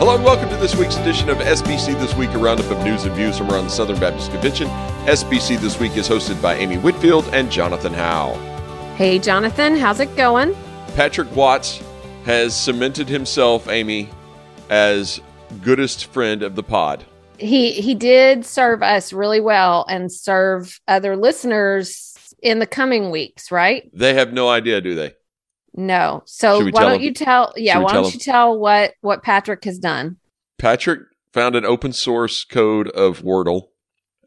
Hello and welcome to this week's edition of SBC This Week, a roundup of news and views from around the Southern Baptist Convention. SBC This Week is hosted by Amy Whitfield and Jonathan Howe. Hey, Jonathan, how's it going? Patrick Watts has cemented himself, Amy, as goodest friend of the pod. He he did serve us really well and serve other listeners in the coming weeks, right? They have no idea, do they? No. So why don't him? you tell? Yeah, why tell don't him? you tell what what Patrick has done? Patrick found an open source code of Wordle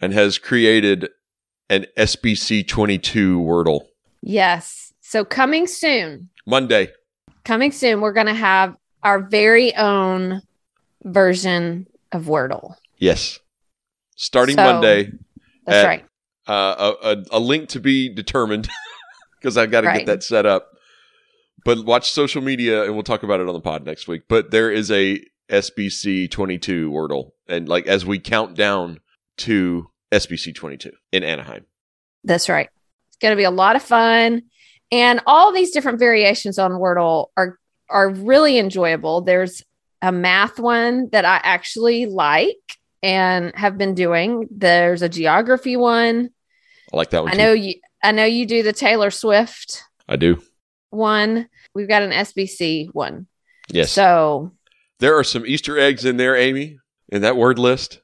and has created an SBC 22 Wordle. Yes. So coming soon, Monday. coming soon, we're going to have our very own version of Wordle. Yes. Starting So- Monday. That's At- right. uh, a, a, a link to be determined because I've got to Right. get that set up. But watch social media and we'll talk about it on the pod next week. But there is a SBC 22 Wordle. And like as we count down to SBC 22 in Anaheim. That's right. It's going to be a lot of fun, and all these different variations on Wordle are are really enjoyable. There's a math one that I actually like and have been doing. There's a geography one. I like that one. I too. know you. I know you do the Taylor Swift I do. One. We've got an SBC one. Yes. So there are some Easter eggs in there, Amy, in that word list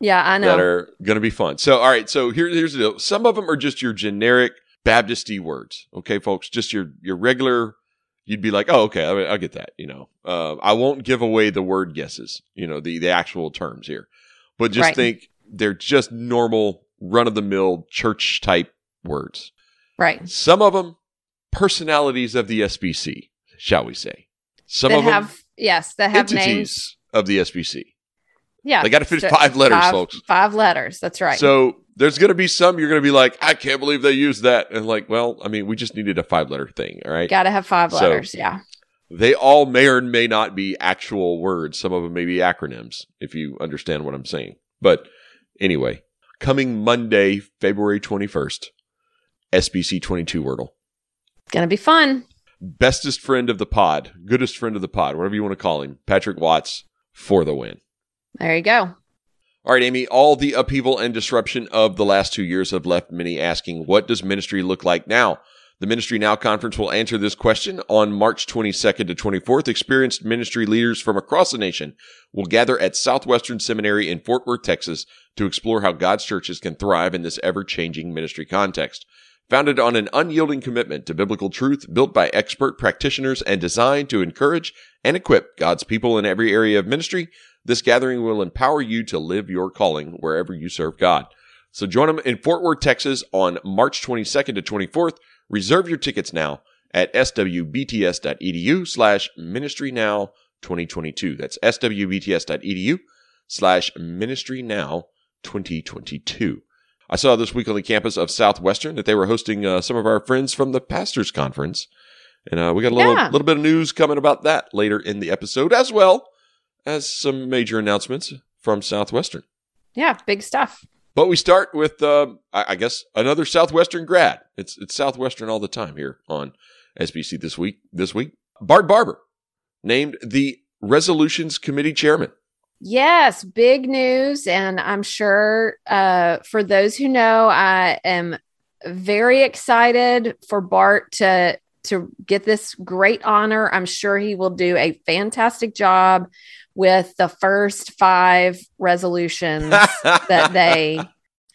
yeah, I know. that are going to be fun. So, all right. So here, here's the deal. Some of them are just your generic Baptisty words. Okay, folks, just your, your regular, you'd be like, oh, okay, I mean, I'll get that. You know, uh, I won't give away the word guesses, you know, the, the actual terms here, but just Right. think they're just normal run of the mill church type words. right. Some of them personalities of the SBC, shall we say. Some That of them have yes, that have names. entities of the SBC. Yeah, They got to fit five letters, five, folks. Five letters. That's right. So there's going to be some you're going to be like, I can't believe they used that. And like, well, I mean, we just needed a five letter thing. All right. got to have five So- letters. Yeah. They all may or may not be actual words. Some of them may be acronyms, if you understand what I'm saying. But anyway, coming Monday, February 21st, SBC 22 Wordle. Gonna be fun. Bestest friend of the pod, goodest friend of the pod, whatever you want to call him, Patrick Watts for the win. There you go. All right, Amy, all the upheaval and disruption of the last two years have left many asking, what does ministry look like now? The Ministry Now conference will answer this question on March 22nd to 24th. Experienced ministry leaders from across the nation will gather at Southwestern Seminary in Fort Worth, Texas to explore how God's churches can thrive in this ever changing ministry context. Founded on an unyielding commitment to biblical truth, built by expert practitioners, and designed to encourage and equip God's people in every area of ministry, this gathering will empower you to live your calling wherever you serve God. So join them in Fort Worth, Texas on March 22nd to 24th. Reserve your tickets now at swbts.edu slash ministry now 2022. That's swbts.edu slash ministry now 2022. I saw this week on the campus of Southwestern that they were hosting uh, some of our friends from the Pastors Conference. And uh, we got a little, Yeah. little bit of news coming about that later in the episode, as well as some major announcements from Southwestern. Yeah, big stuff. But we start with, uh, I, I guess, another Southwestern grad. It's it's Southwestern all the time here on SBC this week. This week, Bart Barber named the Resolutions Committee chairman. Yes, big news. And I'm sure uh, for those who know, I am very excited for Bart to to get this great honor. I'm sure he will do a fantastic job with the first five resolutions that they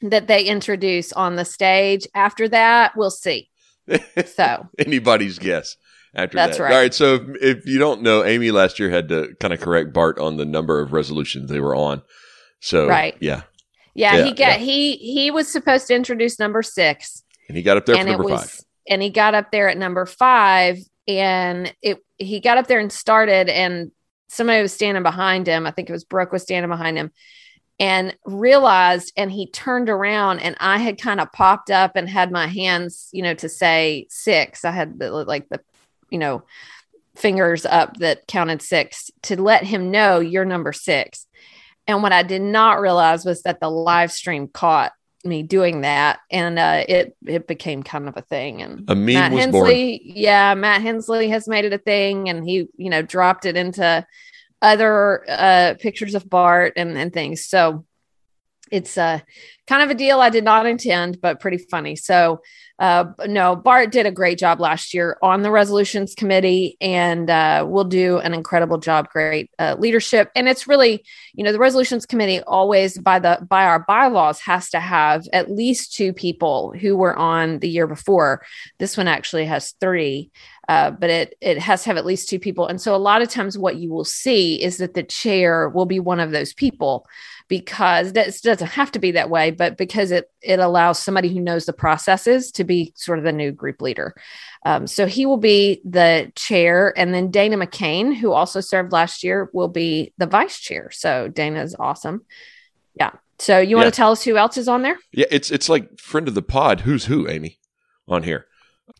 that they introduce on the stage. After that, we'll see. So anybody's guess after That's that. right. All right. So if, if you don't know, Amy last year had to kind of correct Bart on the number of resolutions they were on. So Right. yeah, yeah, Yeah, he got yeah. he he was supposed to introduce number six. and he got up there for and number was five. and he got up there at number five and it he got up there and started and somebody was standing behind him i think it was brooke was standing behind him and realized and he turned around and i had kind of popped up and had my hands you know to say six i had the, like the you know fingers up that counted six to let him know you're number six. And what i did not realize was that the live stream caught me doing that and uh, it it became kind of a thing. And A Matt Henslee yeah Matt Henslee has made it a thing and he you know dropped it into other uh, pictures of Bart and, and things. So it's a kind of a deal I did not intend, but pretty funny. So uh, no, Bart did a great job last year on the resolutions committee and uh, will do an incredible job. Great uh, leadership. And it's really, you know, the resolutions committee always by the by our bylaws has to have at least two people who were on the year before. This one actually has three. Uh, but it it has to have at least two people. And so a lot of times what you will see is that the chair will be one of those people because that doesn't have to be that way, but because it it allows somebody who knows the processes to be sort of the new group leader. Um, so he will be the chair, and then Dana McCain, who also served last year, will be the vice chair. So Dana is awesome. Yeah. So you want Yeah. to tell us who else is on there? Yeah, it's it's like friend of the pod. Who's who, Amy, on here?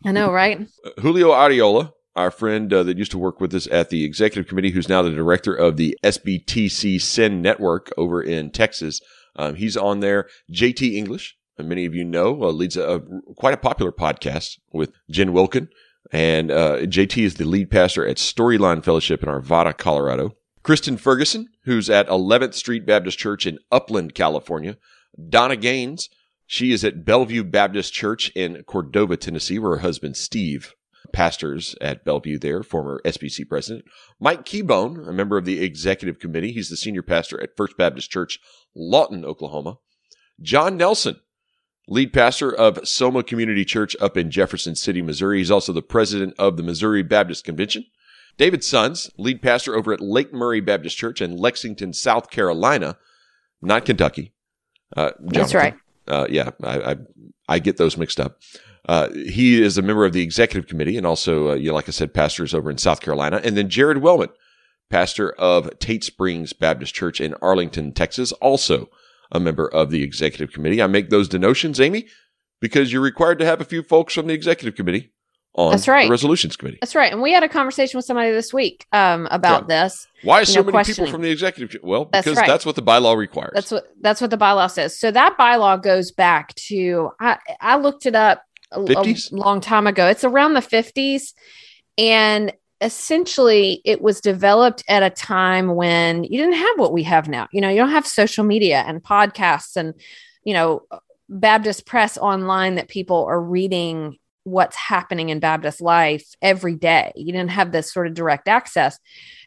I know, right? Uh, Julio Arriola, our friend uh, that used to work with us at the executive committee, who's now the director of the SBTC Send Network over in Texas. Um, he's on there. JT English, and many of you know, uh, leads a, a quite a popular podcast with Jen Wilkin, and uh, JT is the lead pastor at Storyline Fellowship in Arvada, Colorado. Kristen Ferguson, who's at 11th Street Baptist Church in Upland, California. Donna Gaines, she is at Bellevue Baptist Church in Cordova, Tennessee, where her husband Steve pastors at Bellevue there, former SBC president. Mike Keahbone, a member of the executive committee. He's the senior pastor at First Baptist Church, Lawton, Oklahoma. John Nelson, lead pastor of Soma Community Church up in Jefferson City, Missouri. He's also the president of the Missouri Baptist Convention. David Sons, lead pastor over at Lake Murray Baptist Church in Lexington, South Carolina, not Kentucky. Uh, That's right. Uh, yeah, I, I I get those mixed up. Uh, he is a member of the executive committee and also, uh, you know, like I said, pastors over in South Carolina. And then Jared Wellman, pastor of Tate Springs Baptist Church in Arlington, Texas, also a member of the executive committee. I make those denotions, Amy, because you're required to have a few folks from the executive committee on That's right. the resolutions committee. That's right. And we had a conversation with somebody this week um, about this. Why so know, many people from the executive? Well, That's because right. that's what the bylaw requires. That's what that's what the bylaw says. So that bylaw goes back to I I looked it up a, a long time ago. It's around the 50s and essentially it was developed at a time when you didn't have what we have now. You know, you don't have social media and podcasts and you know Baptist press online that people are reading what's happening in Baptist life every day. You didn't have this sort of direct access.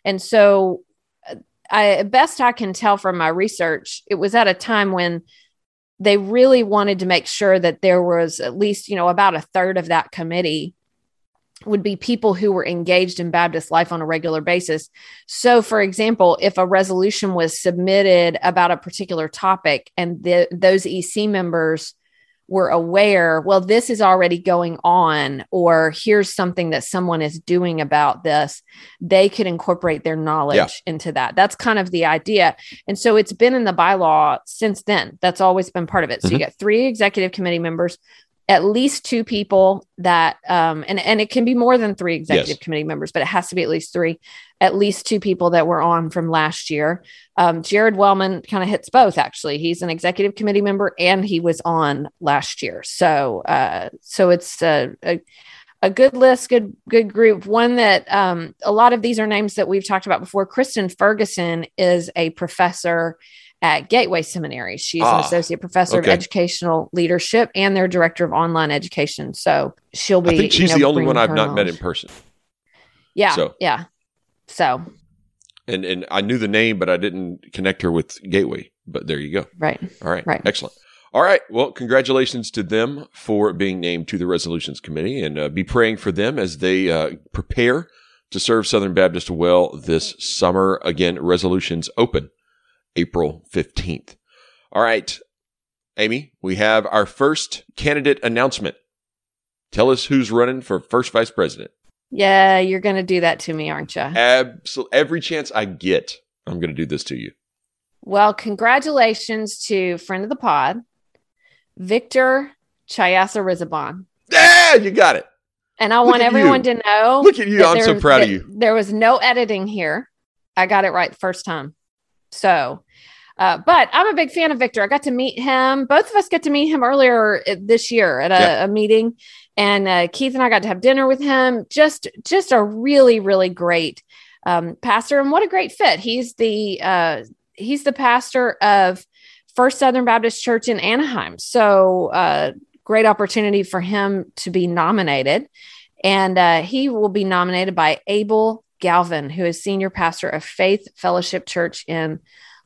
And so uh, I best I can tell from my research, it was at a time when they really wanted to make sure that there was at least, you know, about a third of that committee would be people who were engaged in Baptist life on a regular basis. So, for example, if a resolution was submitted about a particular topic and the, those EC members were aware, well, this is already going on, or here's something that someone is doing about this, they could incorporate their knowledge Yeah. into that. That's kind of the idea. And so it's been in the bylaw since then. That's always been part of it. So you Mhm. get three executive committee members, at least two people that, um, and, and it can be more than three executive Yes. committee members, but it has to be at least three, at least two people that were on from last year. Um, Jared Wellman kind of hits both, actually. He's an executive committee member and he was on last year. So, uh, so it's a, a a good list, good good group. One that um, a lot of these are names that we've talked about before. Kristen Ferguson is a professor at Gateway Seminary. She's Ah, an associate professor okay. of educational leadership and their director of online education. So she'll be. I think you she's know, the only one I've not met in person. Yeah, So. yeah. So And and I knew the name, but I didn't connect her with Gateway. But there you go. right, All right. Right. Excellent. All right. Well, congratulations to them for being named to the resolutions committee and uh, be praying for them as they uh, prepare to serve Southern Baptist well this summer. Again, resolutions open April 15th. All right. Amy, we have our first candidate announcement. Tell us who's running for first vice president. yeah, you're going to do that to me, aren't you? Absolutely. Every chance I get, I'm going to do this to you. Well, congratulations to friend of the pod, Victor Chayasirisobhon. Ah, you got it. And I Look want everyone you. to know. Look at you. I'm so proud of you. There was no editing here. I got it right the first time. So, uh, but I'm a big fan of Victor. I got to meet him. Both of us got to meet him earlier uh, this year at a, Yeah. a meeting, and uh, Keith and I got to have dinner with him. Just, just a really, really great um, pastor, and what a great fit. He's the uh, he's the pastor of First Southern Baptist Church in Anaheim. So, uh, great opportunity for him to be nominated, and uh, he will be nominated by Abel Galvin, who is senior pastor of Faith Fellowship Church in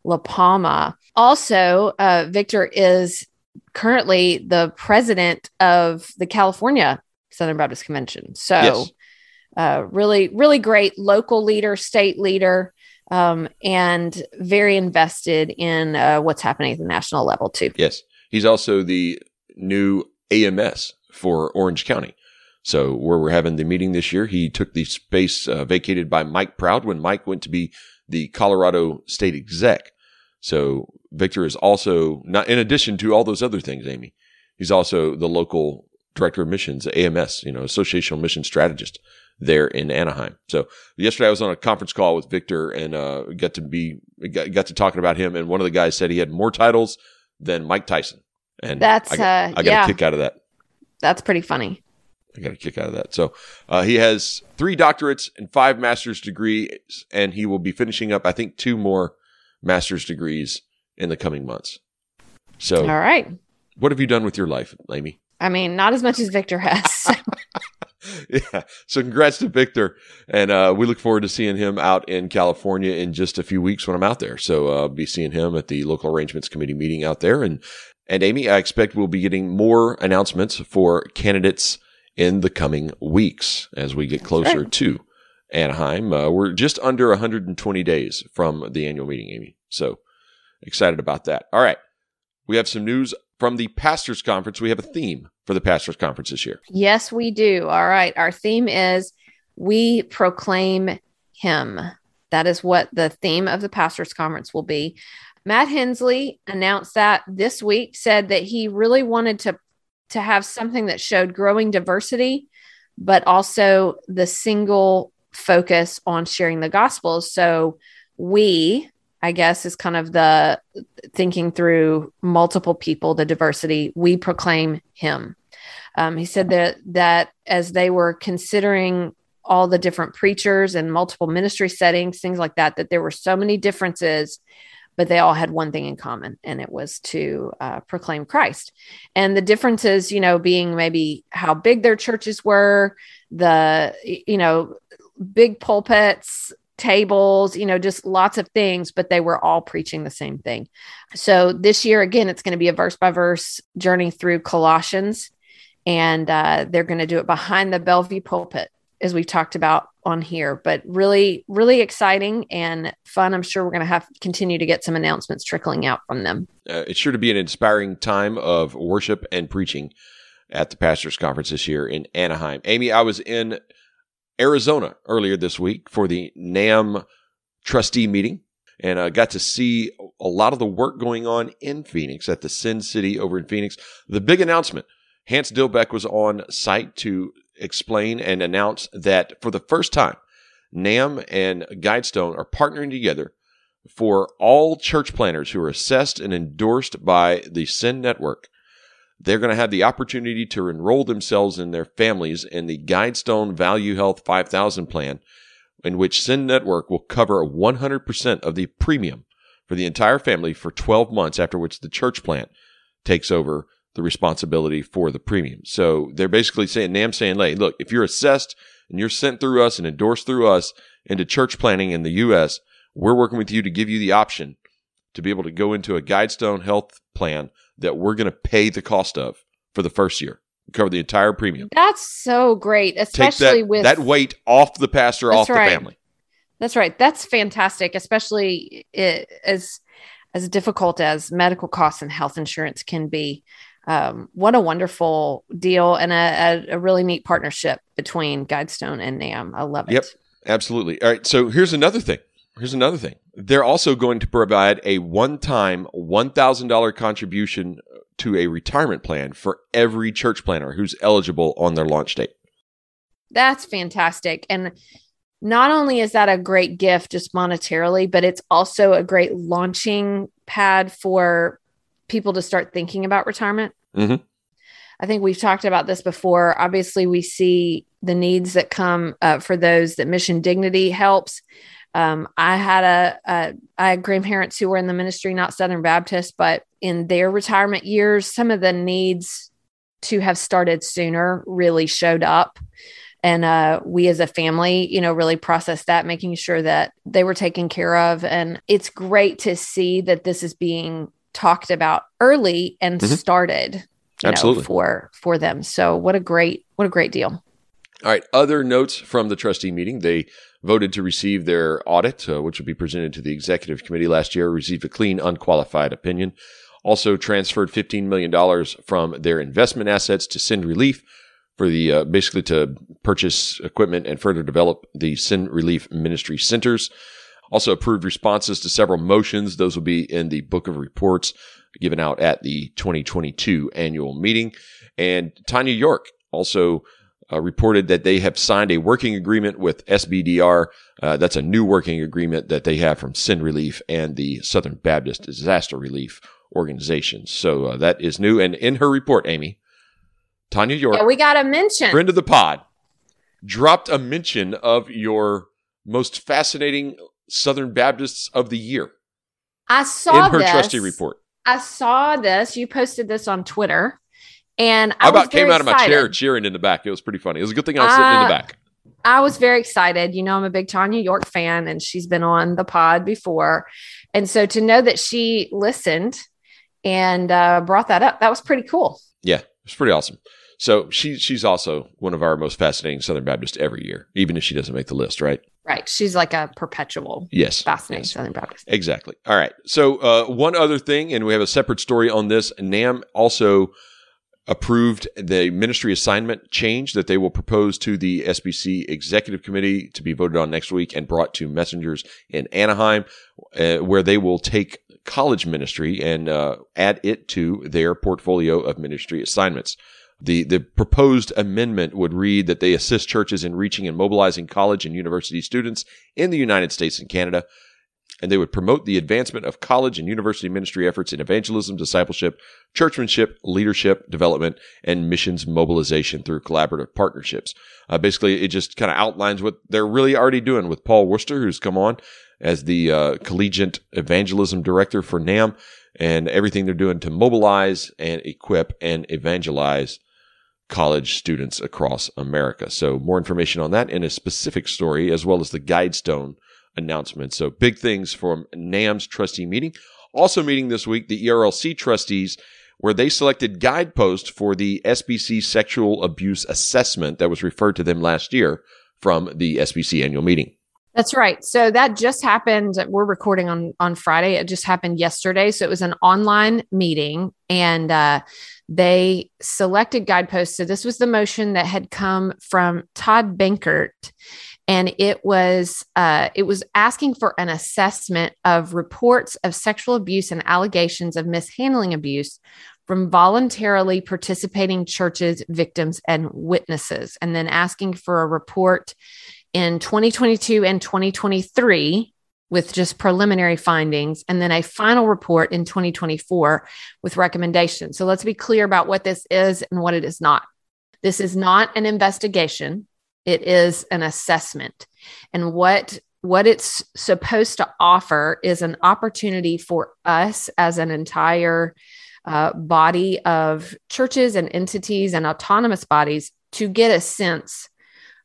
La Palma. Also, uh, Victor is currently the president of the California Southern Baptist Convention. So, yes. uh, really, really great local leader, state leader, um, and very invested in uh, what's happening at the national level, too. Yes. He's also the new AMS for Orange County. So, where we're having the meeting this year, he took the space uh, vacated by Mike Proud when Mike went to be the Colorado state exec. So, Victor is also not in addition to all those other things, Amy. He's also the local director of missions, AMS, you know, Associational Mission Strategist there in Anaheim. So yesterday I was on a conference call with Victor and uh, got to be got, got, to talking about him. And one of the guys said he had more titles than Mike Tyson, and that's I got, uh, I got yeah. a kick out of that. That's pretty funny. I got a kick out of that. So uh, he has three doctorates and five master's degrees, and he will be finishing up, I think, two more master's degrees in the coming months. So, all right. What have you done with your life, Amy? I mean, not as much as Victor has. yeah. So congrats to Victor. And uh, we look forward to seeing him out in California in just a few weeks when I'm out there. So uh, I'll be seeing him at the local arrangements committee meeting out there. And, and Amy, I expect we'll be getting more announcements for candidates in the coming weeks as we get closer to Anaheim. Uh, we're just under 120 days from the annual meeting, Amy. So excited about that. All right. We have some news from the Pastors Conference. We have a theme for the Pastors Conference this year. Yes, we do. All right. Our theme is We Proclaim Him. That is what the theme of the Pastors Conference will be. Matt Henslee announced that this week, said that he really wanted to, to have something that showed growing diversity, but also the single focus on sharing the gospel. So we, I guess, is kind of the thinking through multiple people, the diversity. We proclaim him. Um, he said that that as they were considering all the different preachers and multiple ministry settings, things like that, that there were so many differences, but they all had one thing in common, and it was to uh, proclaim Christ. And the differences, you know, being maybe how big their churches were, the you know big pulpits tables, you know, just lots of things, but they were all preaching the same thing. So this year, again, it's going to be a verse by verse journey through Colossians, and uh, they're going to do it behind the Bellevue pulpit, as we've talked about on here. But really, really exciting and fun. I'm sure we're going to have continue to get some announcements trickling out from them. Uh, it's sure to be an inspiring time of worship and preaching at the pastors conference this year in Anaheim. Amy, I was in Arizona earlier this week for the NAMB trustee meeting and uh, got to see a lot of the work going on in Phoenix at the Send City over in Phoenix. The big announcement Hance Dilday was on site to explain and announce that for the first time, NAMB and Guidestone are partnering together for all church planners who are assessed and endorsed by the Send Network. They're going to have the opportunity to enroll themselves and their families in the Guidestone Value Health 5000 plan, in which Send Network will cover 100% of the premium for the entire family for 12 months, after which the church plant takes over the responsibility for the premium. So they're basically saying, NAMB saying, hey, look, if you're assessed and you're sent through us and endorsed through us into church planning in the U.S., we're working with you to give you the option to be able to go into a Guidestone health plan that we're going to pay the cost of for the first year, cover the entire premium. That's so great, especially that, with that weight off the pastor, off right. the family. That's right. That's fantastic, especially it, as as difficult as medical costs and health insurance can be. Um, what a wonderful deal and a, a, a, really neat partnership between Guidestone and NAMB. I love it. Yep, absolutely. All right. So here's another thing. Here's another thing. They're also going to provide a one time $1,000 contribution to a retirement plan for every church planner who's eligible on their launch date. That's fantastic. And not only is that a great gift just monetarily, but it's also a great launching pad for people to start thinking about retirement. Mm-hmm. I think we've talked about this before. Obviously, we see the needs that come uh, for those that Mission Dignity helps. Um, I had a, a I had grandparents who were in the ministry, not Southern Baptist, but in their retirement years, some of the needs to have started sooner really showed up. And uh, we as a family, you know, really processed that, making sure that they were taken care of. And it's great to see that this is being talked about early and mm-hmm. started absolutely know, for for them. So what a great what a great deal. All right. Other notes from the trustee meeting: they voted to receive their audit, uh, which will be presented to the executive committee last year. Received a clean, unqualified opinion. Also transferred $15 million from their investment assets to Send Relief for the uh, basically to purchase equipment and further develop the Send Relief Ministry Centers. Also approved responses to several motions. Those will be in the book of reports given out at the 2022 annual meeting. And Tanya York also uh, reported that they have signed a working agreement with SBDR. Uh, that's a new working agreement that they have from Send Relief and the Southern Baptist Disaster Relief Organization. So uh, that is new. And in her report, Amy, Tanya York, yeah, we got a mention, friend of the pod, dropped a mention of your most fascinating Southern Baptists of the year. I saw in her this. trustee report. I saw this. You posted this on Twitter, and I, I about came out excited. of my chair cheering in the back. It was pretty funny. It was a good thing I was sitting in the back. I was very excited. You know, I'm a big Tanya York fan, and she's been on the pod before. And so to know that she listened and uh, brought that up. That was pretty cool. Yeah, it was pretty awesome. So she she's also one of our most fascinating Southern Baptists every year, even if she doesn't make the list, right? Right. She's like a perpetual, yes, fascinating yes. Southern Baptist. Exactly. All right. So uh, one other thing, and we have a separate story on this. NAMB also approved the ministry assignment change that they will propose to the SBC Executive Committee to be voted on next week and brought to messengers in Anaheim, uh, where they will take college ministry and uh, add it to their portfolio of ministry assignments. The, the proposed amendment would read that they assist churches in reaching and mobilizing college and university students in the United States and Canada and they would promote the advancement of college and university ministry efforts in evangelism, discipleship, churchmanship, leadership, development, and missions mobilization through collaborative partnerships. Uh, basically, it just kind of outlines what they're really already doing with Paul Worcester, who's come on as the uh, collegiate evangelism director for NAMB, and everything they're doing to mobilize and equip and evangelize college students across America. So, more information on that in a specific story, as well as the Guidestone announcement. So big things from NAMB's trustee meeting. Also meeting this week, the ERLC trustees, where they selected guideposts for the SBC sexual abuse assessment that was referred to them last year from the SBC annual meeting. That's right. So that just happened. We're recording on on Friday. It just happened yesterday. So it was an online meeting, and uh, they selected guideposts. So this was the motion that had come from Todd Benkert, and it was uh, it was asking for an assessment of reports of sexual abuse and allegations of mishandling abuse from voluntarily participating churches, victims, and witnesses, and then asking for a report in 2022 and 2023 with just preliminary findings, and then a final report in 2024 with recommendations. So let's be clear about what this is and what it is not. This is not an investigation it is an assessment and what what it's supposed to offer is an opportunity for us as an entire uh, body of churches and entities and autonomous bodies to get a sense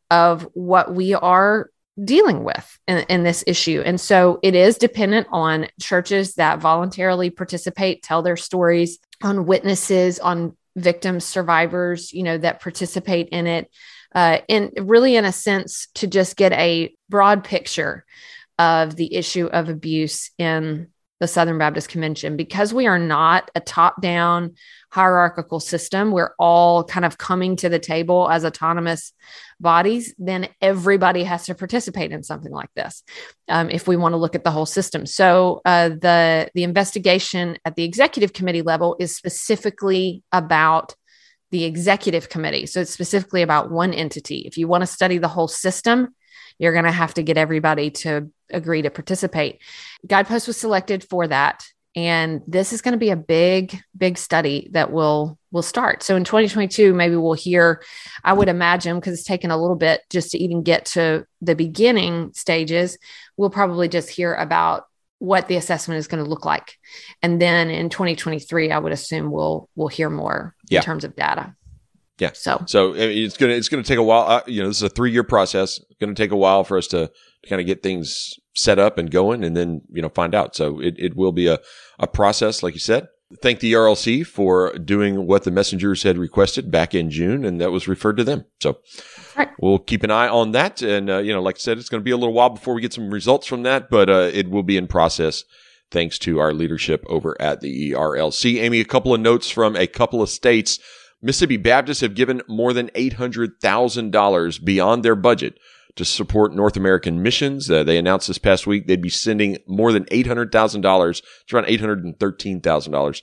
of what we are dealing with in, in, this issue. And so it is dependent on churches that voluntarily participate, tell their stories, on witnesses, on victims, survivors, you know, that participate in it uh, in really in a sense to just get a broad picture of the issue of abuse in the Southern Baptist Convention because we are not a top down hierarchical system. We're all kind of coming to the table as autonomous bodies. Then everybody has to participate in something like this um, if we want to look at the whole system. So uh, the the investigation at the executive committee level is specifically about the executive committee. So it's specifically about one entity. If you want to study the whole system, you're going to have to get everybody to agree to participate. Guidepost was selected for that. And this is going to be a big big study that will will start. So in 2022 maybe we'll hear i would imagine because it's taken a little bit just to even get to the beginning stages we'll probably just hear about what the assessment is going to look like. And then in 2023 i would assume we'll we'll hear more Yeah. in terms of data Yeah. so So it's gonna it's gonna take a while. Uh, you know, this is a three year process. It's gonna take a while for us to, to kind of get things set up and going, and then you know find out. So it, it will be a a process, like you said. Thank the ERLC for doing what the messengers had requested back in June, and that was referred to them. So Right. we'll keep an eye on that, and uh, you know, like I said, it's going to be a little while before we get some results from that, but uh, it will be in process. Thanks to our leadership over at the ERLC. Amy, a couple of notes from a couple of states. Mississippi Baptists have given more than $800,000 beyond their budget to support North American missions. Uh, they announced this past week they'd be sending more than $800,000, it's around $813,000,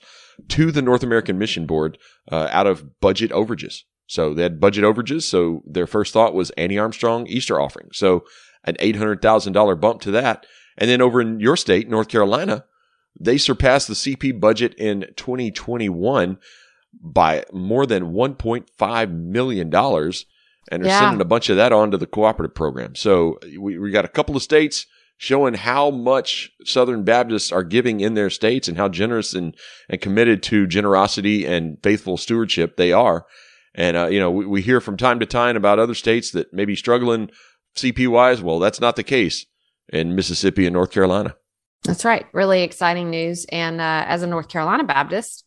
to the North American Mission Board uh, out of budget overages. So they had budget overages. So their first thought was Annie Armstrong Easter offering. So an $800,000 bump to that. And then over in your state, North Carolina, they surpassed the CP budget in 2021 by more than 1.5 million dollars and are Yeah. sending a bunch of that on to the cooperative program. So we, we got a couple of states showing how much Southern Baptists are giving in their states and how generous and, and committed to generosity and faithful stewardship they are. And, uh, you know, we, we hear from time to time about other states that may be struggling CP wise. Well, that's not the case in Mississippi and North Carolina. that's right really exciting news and uh, as a north carolina baptist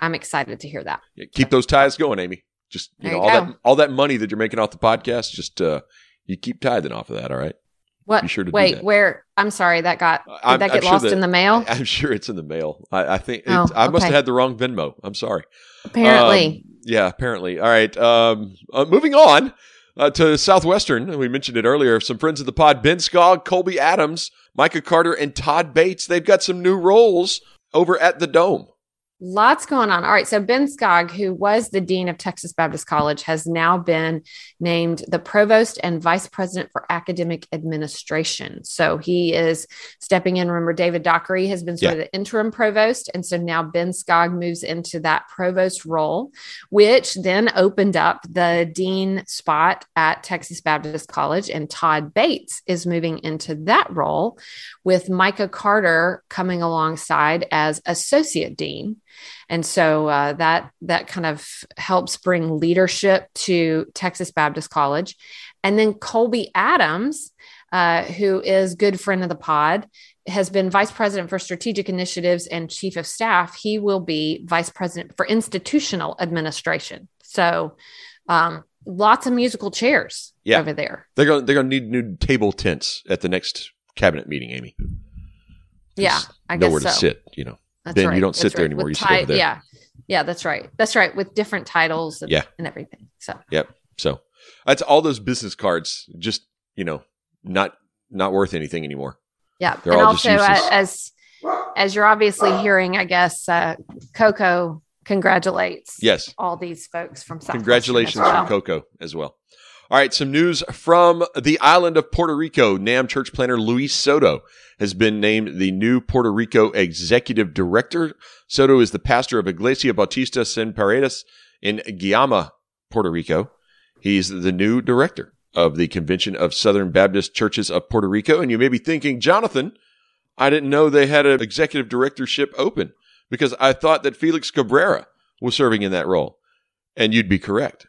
i'm excited to hear that Yeah, keep those ties going, Amy. Just you There know you all go. that all that money that you're making off the podcast. Just uh, you keep tithing off of that. All right. what Be sure to do wait where i'm sorry that got did I'm- that get sure lost that- in the mail I'm sure it's in the mail. I, I think Oh, it's, I must okay. have had the wrong Venmo. I'm sorry. apparently Um, yeah, apparently. All right. Um, uh, moving on uh, to Southwestern. We mentioned it earlier. Some friends of the pod: Ben Skog, Colby Adams, Micah Carter, and Todd Bates. They've got some new roles over at the Dome. Lots going on. All right. So, Ben Skog, who was the Dean of Texas Baptist College, has now been named the Provost and Vice President for Academic Administration. So, he is stepping in. Remember, David Dockery has been sort of the interim provost. And so now Ben Skog moves into that provost role, which then opened up the dean spot at Texas Baptist College. And Todd Bates is moving into that role with Micah Carter coming alongside as associate dean. And so uh, that that kind of helps bring leadership to Texas Baptist College, and then Colby Adams, uh, who is good friend of the pod, has been vice president for strategic initiatives and chief of staff. He will be vice president for institutional administration. So um, lots of musical chairs Yeah. over there. They're going. They're going to need new table tents at the next cabinet meeting, Amy. Yeah, I guess nowhere so. to sit. You know. That's Ben, you don't sit That's there right. anymore. With You sit over there. Yeah, yeah, that's right. That's right. With different titles and, Yeah. and everything. So yep. So that's all those business cards. Just you know, not not worth anything anymore. yeah, They're and all also uh, as as you're obviously hearing, I guess uh, Coco congratulates Yes. all these folks from South. Congratulations from Coco as well. All right, some news from the island of Puerto Rico. NAMB church planner Luis Soto has been named the new Puerto Rico executive director. Soto is the pastor of Iglesia Bautista Sin Paredes in Guayama, Puerto Rico. He's the new director of the Convention of Southern Baptist Churches of Puerto Rico. And you may be thinking, Jonathan, I didn't know they had an executive directorship open because I thought that Felix Cabrera was serving in that role. And you'd be correct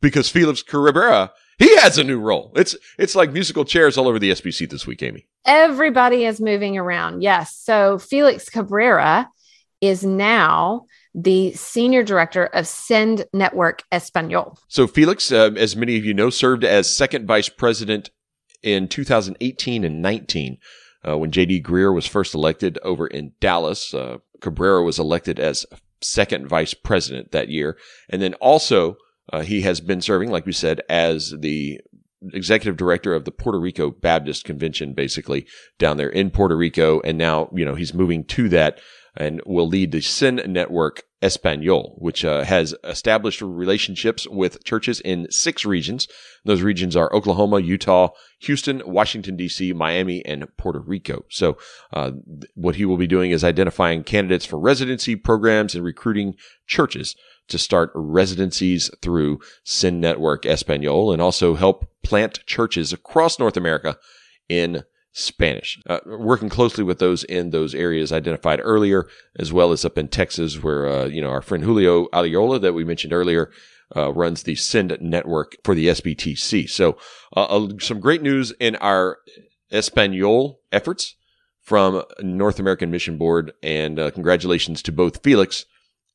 because Felix Cabrera, he has a new role. It's it's like musical chairs all over the SBC this week, Amy. Everybody is moving around. Yes. So Felix Cabrera is now the senior director of Send Network Espanol. So Felix, uh, as many of you know, served as second vice president in 2018 and 19 uh, when JD Greear was first elected over in Dallas. Uh, Cabrera was elected as second vice president that year, and then also uh, he has been serving, like we said, as the executive director of the Puerto Rico Baptist Convention, basically down there in Puerto Rico, and now you know he's moving to that and will lead the Send Network Espanol, which uh, has established relationships with churches in six regions. Those regions are Oklahoma, Utah, Houston, Washington, D.C., Miami, and Puerto Rico. So, uh, what he will be doing is identifying candidates for residency programs and recruiting churches to start residencies through Send Network Espanol and also help plant churches across North America in Spanish. Uh, working closely with those in those areas identified earlier, as well as up in Texas, where uh, you know our friend Julio Arriola that we mentioned earlier uh, runs the Send network for the SBTC. So, uh, some great news in our Espanol efforts from North American Mission Board, and uh, congratulations to both Felix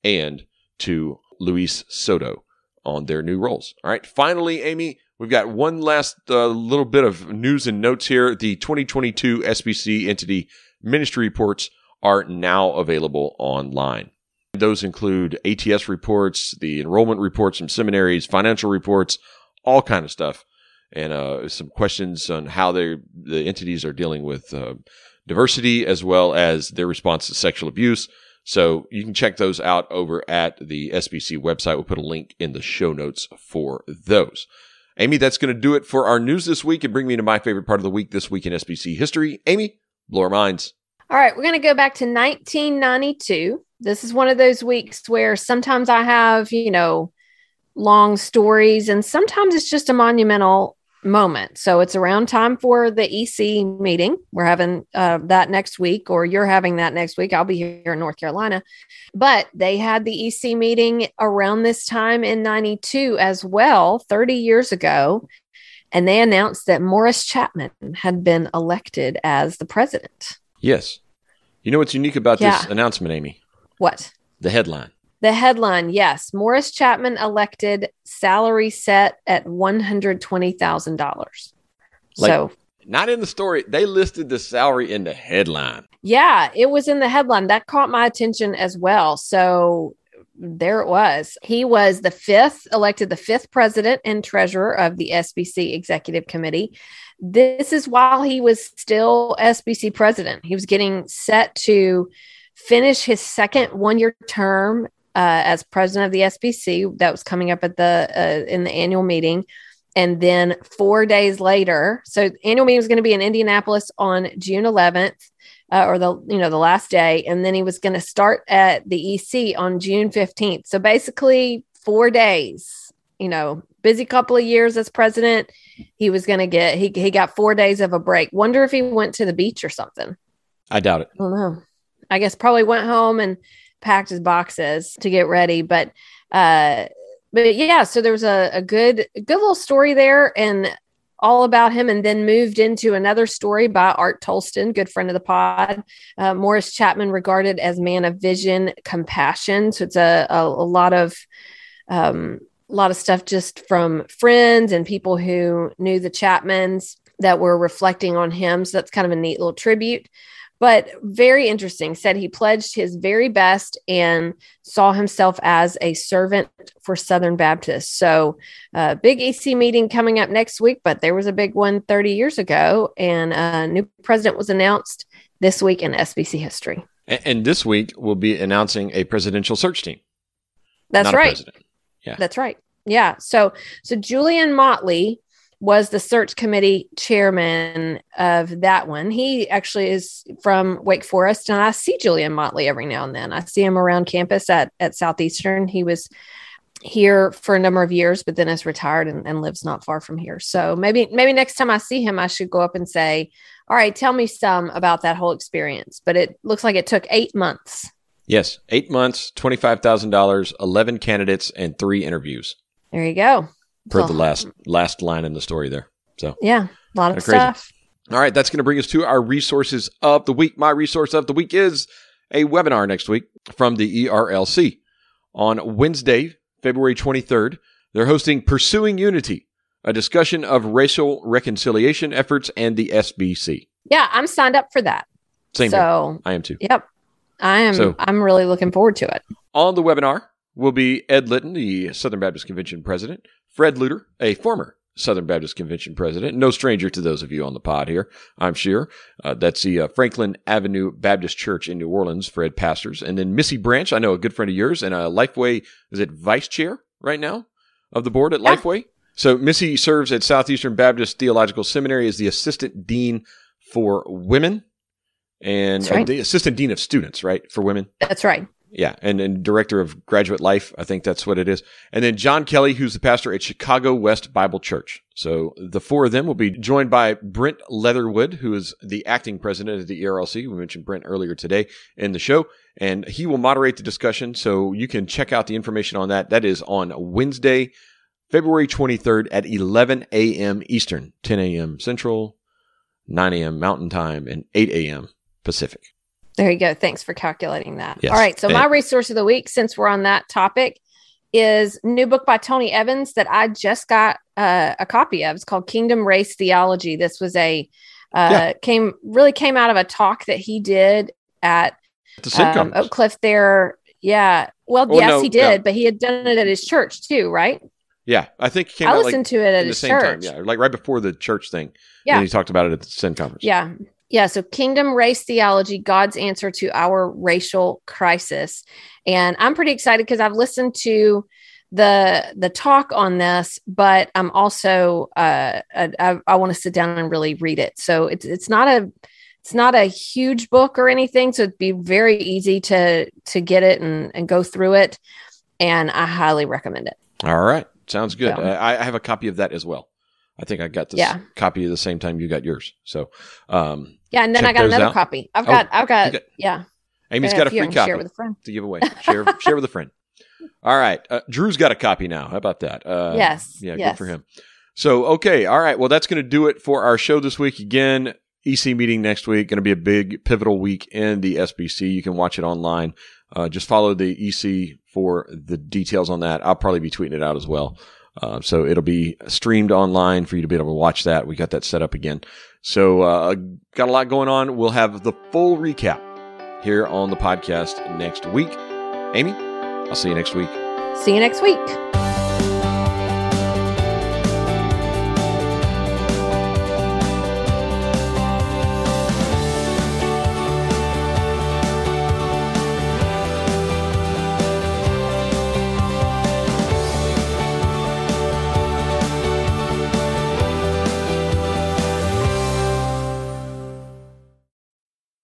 and to Luis Soto on their new roles. All right. Finally, Amy, we've got one last uh, little bit of news and notes here. The 2022 SBC entity ministry reports are now available online. Those include ATS reports, the enrollment reports from seminaries, financial reports, all kind of stuff, and uh, some questions on how they the entities are dealing with uh, diversity as well as their response to sexual abuse. So you can check those out over at the SBC website. We'll put a link in the show notes for those. Amy, that's going to do it for our news this week and bring me to my favorite part of the week this week in SBC history. Amy, blow our minds. All right, we're going to go back to 1992. This is one of those weeks where sometimes I have, you know, long stories and sometimes it's just a monumental moment. So it's around time for the EC meeting. We're having uh, that next week, or you're having that next week. I'll be here in North Carolina. But they had the EC meeting around this time in 92 as well, 30 years ago. And they announced that Morris Chapman had been elected as the president. Yes. You know what's unique about yeah. this announcement, Amy? What? The headline. The headline, yes, Morris Chapman elected, salary set at one hundred twenty thousand dollars. Like, so, not in the story. They listed the salary in the headline. Yeah, it was in the headline. That caught my attention as well. So there it was. He was the fifth, elected the fifth president and treasurer of the SBC Executive Committee. This is while he was still SBC president. He was getting set to finish his second one year term uh, as president of the SBC. That was coming up at the uh, in the annual meeting. And then four days later, so annual meeting was going to be in Indianapolis on June 11th, uh, or the you know the last day, and then he was going to start at the EC on June 15th. So basically, four days. You know, busy couple of years as president. He was going to get he he got four days of a break. Wonder if he went to the beach or something. I doubt it. I don't know. I guess probably went home and packed his boxes to get ready. But uh, but yeah, so there was a, a good good little story there and all about him, and then moved into another story by Art Toalston, good friend of the pod. Uh, Morris Chapman, regarded as man of vision, compassion. So it's a a, a lot of um, a lot of stuff just from friends and people who knew the Chapmans that were reflecting on him. So that's kind of a neat little tribute but very interesting. Said he pledged his very best and saw himself as a servant for Southern Baptists. So, uh, big EC meeting coming up next week, but there was a big one 30 years ago, and a new president was announced this week in SBC history. And, and this week we'll be announcing a presidential search team. That's right. Yeah, that's right. Yeah. So, so Julian Motley was the search committee chairman of that one. He actually is from Wake Forest, and I see Julian Motley every now and then. I see him around campus at at Southeastern. He was here for a number of years, but then is retired and, and lives not far from here. So maybe maybe next time I see him, I should go up and say, "All right, tell me some about that whole experience." But it looks like it took eight months. Yes, eight months, twenty five thousand dollars, eleven candidates, and three interviews. There you go per the last last line in the story there. So yeah, a lot of stuff. All right, that's going to bring us to our resources of the week. My resource of the week is a webinar next week from the ERLC on Wednesday, February 23rd. They're hosting Pursuing Unity, a discussion of racial reconciliation efforts and the SBC. Yeah, I'm signed up for that. Same. So here. I am too. Yep, I am. So, I'm really looking forward to it. On the webinar will be Ed Litton, the Southern Baptist Convention president, Fred Luter, a former Southern Baptist Convention president. No stranger to those of you on the pod here, I'm sure. Uh, that's the uh, Franklin Avenue Baptist Church in New Orleans, Fred pastors. And then Missy Branch, I know a good friend of yours, and a Lifeway, is it vice chair right now of the board at Yeah. Lifeway? So Missy serves at Southeastern Baptist Theological Seminary as the assistant dean for women and right. uh, the assistant dean of students, right, for women. That's right. Yeah, and, and director of graduate life. I think that's what it is. And then John Kelly, who's the pastor at Chicago West Bible Church. So the four of them will be joined by Brent Leatherwood, who is the acting president of the ERLC. We mentioned Brent earlier today in the show, and he will moderate the discussion. So you can check out the information on that. That is on Wednesday, February 23rd at 11 a.m. Eastern, 10 a.m. Central, 9 a.m. Mountain Time, and 8 a.m. Pacific. There you go. Thanks for calculating that. Yes. All right. So, my resource of the week, since we're on that topic, is new book by Tony Evans that I just got uh, a copy of. It's called Kingdom Race Theology. This was a uh, Yeah. came really came out of a talk that he did at The um, Oak Cliff there. Yeah. Well, Oh, yes, no, he did, yeah. but he had done it at his church too, right? Yeah, I think it came I out like listened to it at the his same church. time. Yeah, like right before the church thing. Yeah. And he talked about it at the Send Conference. Yeah. Yeah. So, Kingdom Race Theology, God's answer to our racial crisis. And I'm pretty excited because I've listened to the the talk on this, but I'm also uh, I, I want to sit down and really read it. So it's it's not a it's not a huge book or anything, so it'd be very easy to to get it and, and go through it. And I highly recommend it. All right. Sounds good. I, I have a copy of that as well. I think I got this Yeah. copy at the same time you got yours. So, um, Yeah, and then I got another out. copy. I've Oh, got I've got, got- yeah. Amy's Yeah, got a free can Share copy with a friend. to give away. Share, share with a friend. All right. Uh, Drew's got a copy now. How about that? Uh, yes. Yeah, yes. good for him. So, okay. All right. Well, that's going to do it for our show this week. Again, EC meeting next week. Going to be a big pivotal week in the SBC. You can watch it online. Uh, just follow the EC for the details on that. I'll probably be tweeting it out as well. Uh, so it'll be streamed online for you to be able to watch that. We got that set up again. So, uh, got a lot going on. We'll have the full recap here on the podcast next week. Amy, I'll see you next week. See you next week.